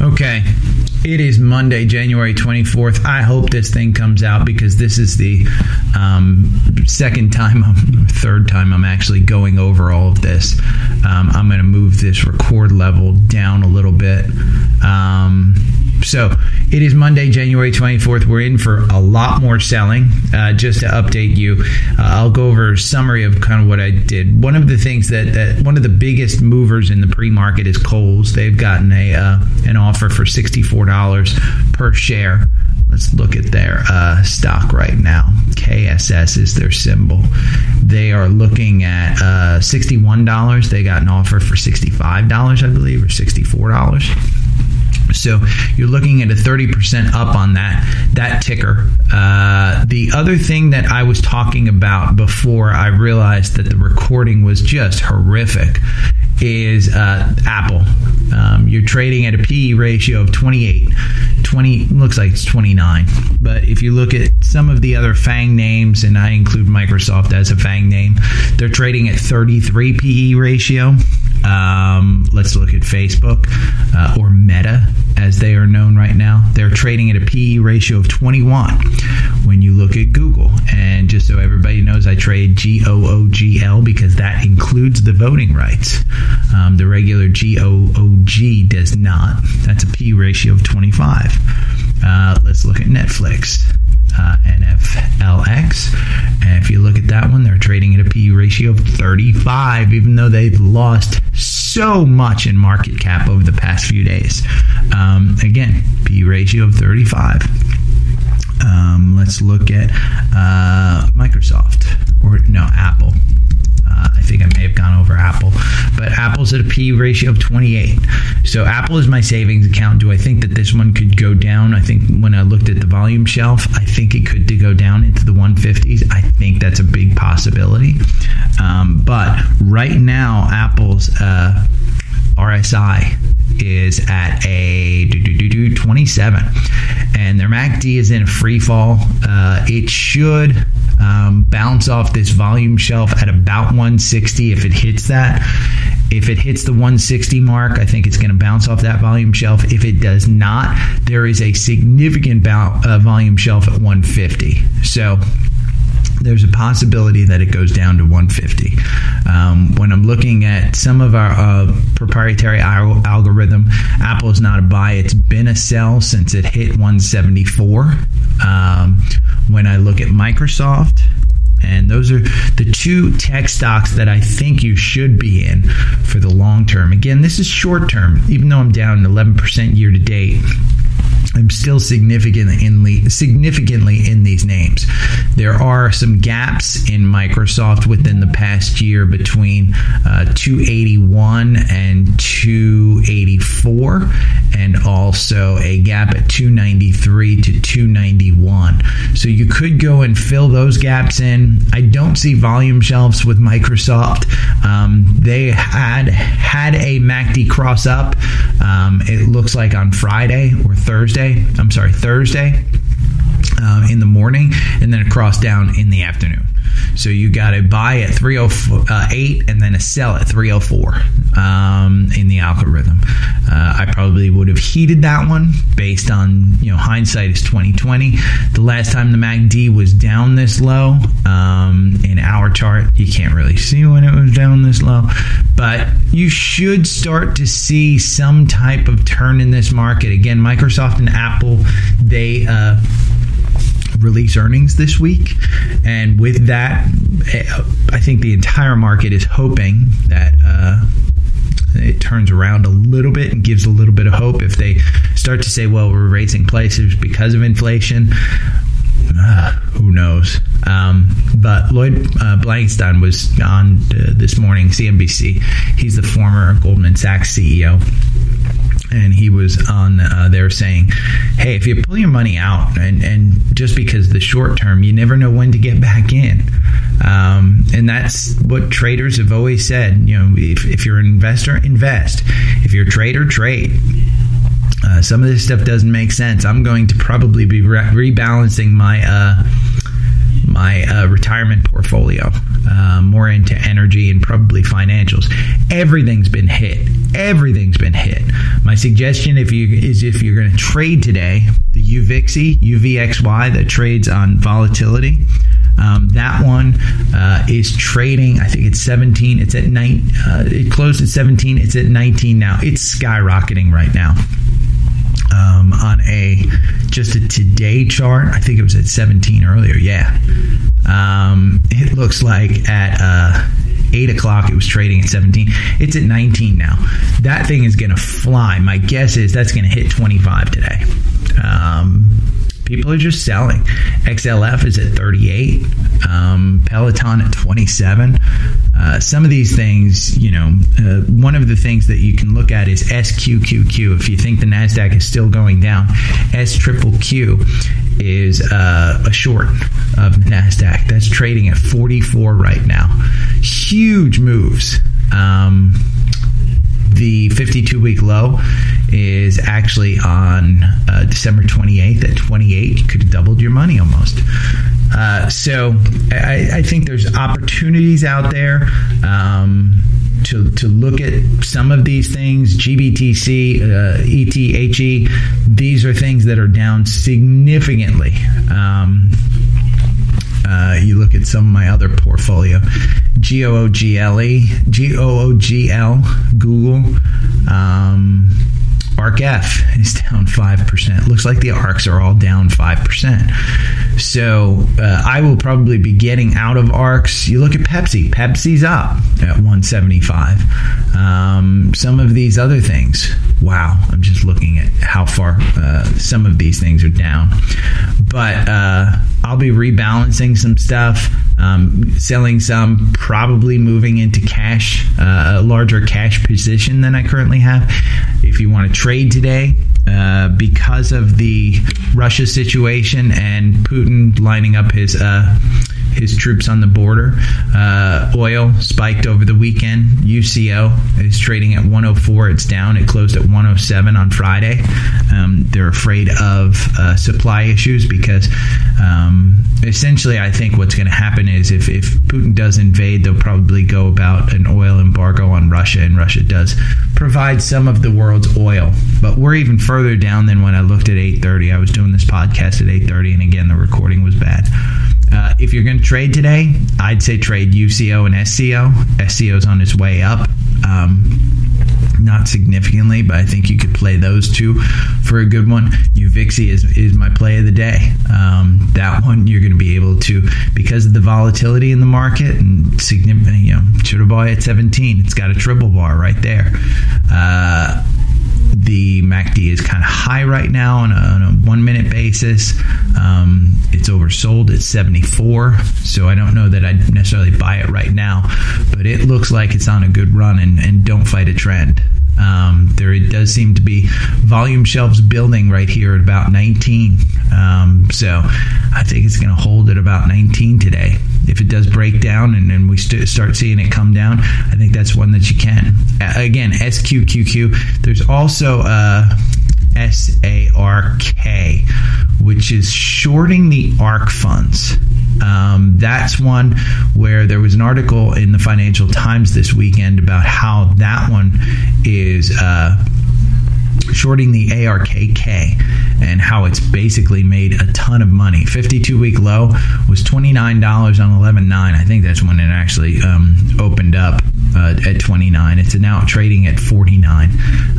Okay. It is Monday, January 24th. I hope this thing comes out because this is the um, second time, third time I'm actually going over all of this. Um, I'm going to move this record level down a little bit. Um, so it is Monday, January 24th. We're in for a lot more selling. Uh, just to update you, uh, I'll go over a summary of kind of what I did. One of the things that, that one of the biggest movers in the pre-market is Kohl's. They've gotten a uh, an offer for $64 per share. Let's look at their uh, stock right now. KSS is their symbol. They are looking at uh, $61. They got an offer for $65, I believe, or $64. So you're looking at a 30% up on that that ticker. Uh, the other thing that I was talking about before I realized that the recording was just horrific is uh, Apple. Um, you're trading at a PE ratio of 28. 20 looks like it's 29. But if you look at some of the other FANG names, and I include Microsoft as a FANG name, they're trading at 33 PE ratio. Um, let's look at Facebook uh, or Meta, as they are known right now. They're trading at a PE ratio of 21. When you look at Google, and just so everybody knows, I trade G O O G L because that includes the voting rights. Um, the regular G O O G does not. That's a P ratio of 25. Uh, let's look at Netflix. Uh, NFLX. And if you look at that one, trading at a P ratio of 35, even though they've lost so much in market cap over the past few days. Um, again, P ratio of 35. Um, let's look at uh, Microsoft or no Apple. Uh, I think I may have gone over Apple, but Apple's at a P ratio of 28. So Apple is my savings account. Do I think that this one could go down? I think when I looked at the volume shelf, I think it could go down into the 150s. I think that's a big possibility. Um, but right now, Apple's uh, RSI is at a 27, and their MACD is in a free fall. Uh, it should um, bounce off this volume shelf at about 160 if it hits that. If it hits the 160 mark, I think it's going to bounce off that volume shelf. If it does not, there is a significant uh, volume shelf at 150. So there's a possibility that it goes down to 150. Um, when I'm looking at some of our uh, proprietary al- algorithm, Apple is not a buy. It's been a sell since it hit 174. Um, when I look at Microsoft, and those are the two tech stocks that I think you should be in for the long term. Again, this is short term, even though I'm down 11% year to date. I'm still significantly in, significantly in these names. There are some gaps in Microsoft within the past year between uh, 281 and 284, and also a gap at 293 to 291. So you could go and fill those gaps in. I don't see volume shelves with Microsoft. Um, they had had a MACD cross up. Um, it looks like on Friday or Thursday I'm sorry, Thursday uh, in the morning, and then a cross down in the afternoon. So you got a buy at 308 and then a sell at 304 um, in the algorithm. Uh, I probably would have heated that one based on you know hindsight is 2020. The last time the MACD was down this low um, in chart, you can't really see when it was down this low, but you should start to see some type of turn in this market. Again, Microsoft and Apple, they. Uh, release earnings this week. And with that, I think the entire market is hoping that. Uh, it turns around a little bit and gives a little bit of hope if they start to say, well, we're raising prices because of inflation. Uh, who knows? Um, but Lloyd uh, Blankfein was on uh, this morning, CNBC. He's the former Goldman Sachs CEO and he was on uh, there saying, "Hey, if you pull your money out, and, and just because the short term, you never know when to get back in." Um, and that's what traders have always said. You know, if, if you're an investor, invest. If you're a trader, trade. Uh, some of this stuff doesn't make sense. I'm going to probably be re- rebalancing my uh, my uh, retirement portfolio, uh, more into energy and probably financials. Everything's been hit. everything's been hit. My suggestion if you is if you're going to trade today, the UVXY, UVXY that trades on volatility. Um, that one uh, is trading. I think it's 17. It's at night. Uh, it closed at 17. It's at 19 now. It's skyrocketing right now. Um, on a just a today chart, I think it was at 17 earlier. Yeah, um, it looks like at uh, 8 o'clock it was trading at 17 it's at 19 now. That thing is going to fly. My guess is that's going to hit 25 today. Um, people are just selling. XLF is at 38, um, Peloton at 27. Uh, some of these things, you know, uh, one of the things that you can look at is SQQQ. If you think the NASDAQ is still going down, S triple Q is uh, a short of NASDAQ. That's trading at 44 right now. Huge moves. Um, the 52 week low is actually on uh, December 28th at 28. You could have doubled your money almost. Uh, so I, I, think there's opportunities out there. Um, to, to look at some of these things, GBTC, uh, ETHE, these are things that are down significantly. Um, uh, you look at some of my other portfolio, G O O G L E, G O O G L, Google. Um, ARKF is down 5%. Looks like the ARKs are all down 5%. So uh, I will probably be getting out of ARKs. You look at Pepsi. Pepsi's up at 175. Um, some of these other things, wow, I'm just looking at how far uh, some of these things are down. But uh, I'll be rebalancing some stuff, um, selling some, probably moving into cash, uh, a larger cash position than I currently have. If you want to trade today, uh, because of the Russia situation and Putin lining up his uh, his troops on the border. Uh, oil spiked over the weekend. UCO is trading at 104. It's down. It closed at 107 on Friday. Um, they're afraid of uh, supply issues because um, essentially, I think what's going to happen is if, if Putin does invade, they'll probably go about an oil embargo on Russia, and Russia does provide some of the world's oil. But we're even further down than when I looked at 8:30. I was doing this podcast at 8:30, and again, the recording was bad. Uh, if you're going to trade today, I'd say trade UCO and SCO. SCO's on its way up. Um, not significantly, but I think you could play those two for a good one. UVXY is, is my play of the day. Um, that one you're going to be able to because of the volatility in the market and significant. You know, buy at 17. It's got a triple bar right there. Uh, the MACD is kind of high right now on a, on a one minute basis. Um, it's oversold at 74, so I don't know that I'd necessarily buy it right now, but it looks like it's on a good run and, and don't fight a trend. Um, there does seem to be volume shelves building right here at about 19. Um, so I think it's going to hold at about 19 today. If it does break down and, then we st- start seeing it come down, I think that's one that you can. Uh, again, SQQQ. There's also uh, SARK, which is shorting the ARK funds. Um, that's one where there was an article in the Financial Times this weekend about how that one is. Uh, shorting the ARKK and how it's basically made a ton of money. 52 week low was $29 on 11.9. I think that's when it actually um, opened up uh, at 29. It's now trading at 49.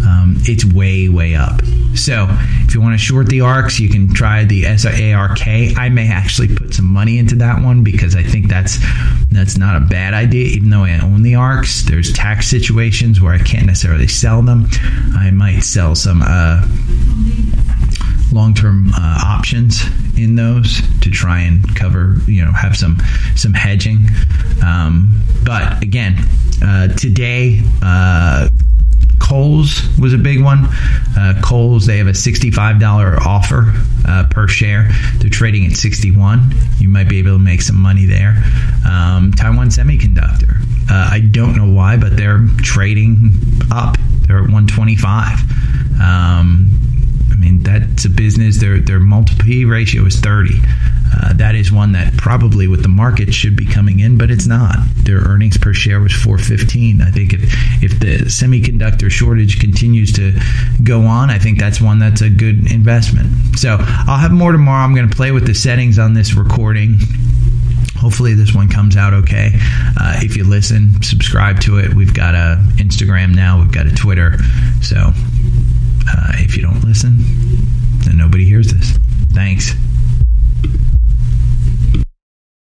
Um, it's way, way up. So if you want to short the ARKs, you can try the SARK. I may actually put some money into that one because I think that's that's not a bad idea. Even though I own the ARKs, there's tax situations where I can't necessarily sell them. I might sell some uh, long-term uh, options in those to try and cover, you know, have some some hedging. Um, but again, uh, today. Uh, Kohl's was a big one. Uh, Kohl's, they have a $65 offer uh, per share. They're trading at 61. You might be able to make some money there. Um, Taiwan Semiconductor. Uh, I don't know why, but they're trading up. They're at 125. Um, I mean, that's a business. Their their multiple P ratio is 30. Uh, that is one that probably with the market should be coming in, but it's not. Their earnings per share was 415. I think if if the semiconductor shortage continues to go on, I think that's one that's a good investment. So I'll have more tomorrow. I'm going to play with the settings on this recording hopefully this one comes out okay uh, if you listen subscribe to it we've got a instagram now we've got a twitter so uh, if you don't listen then nobody hears this thanks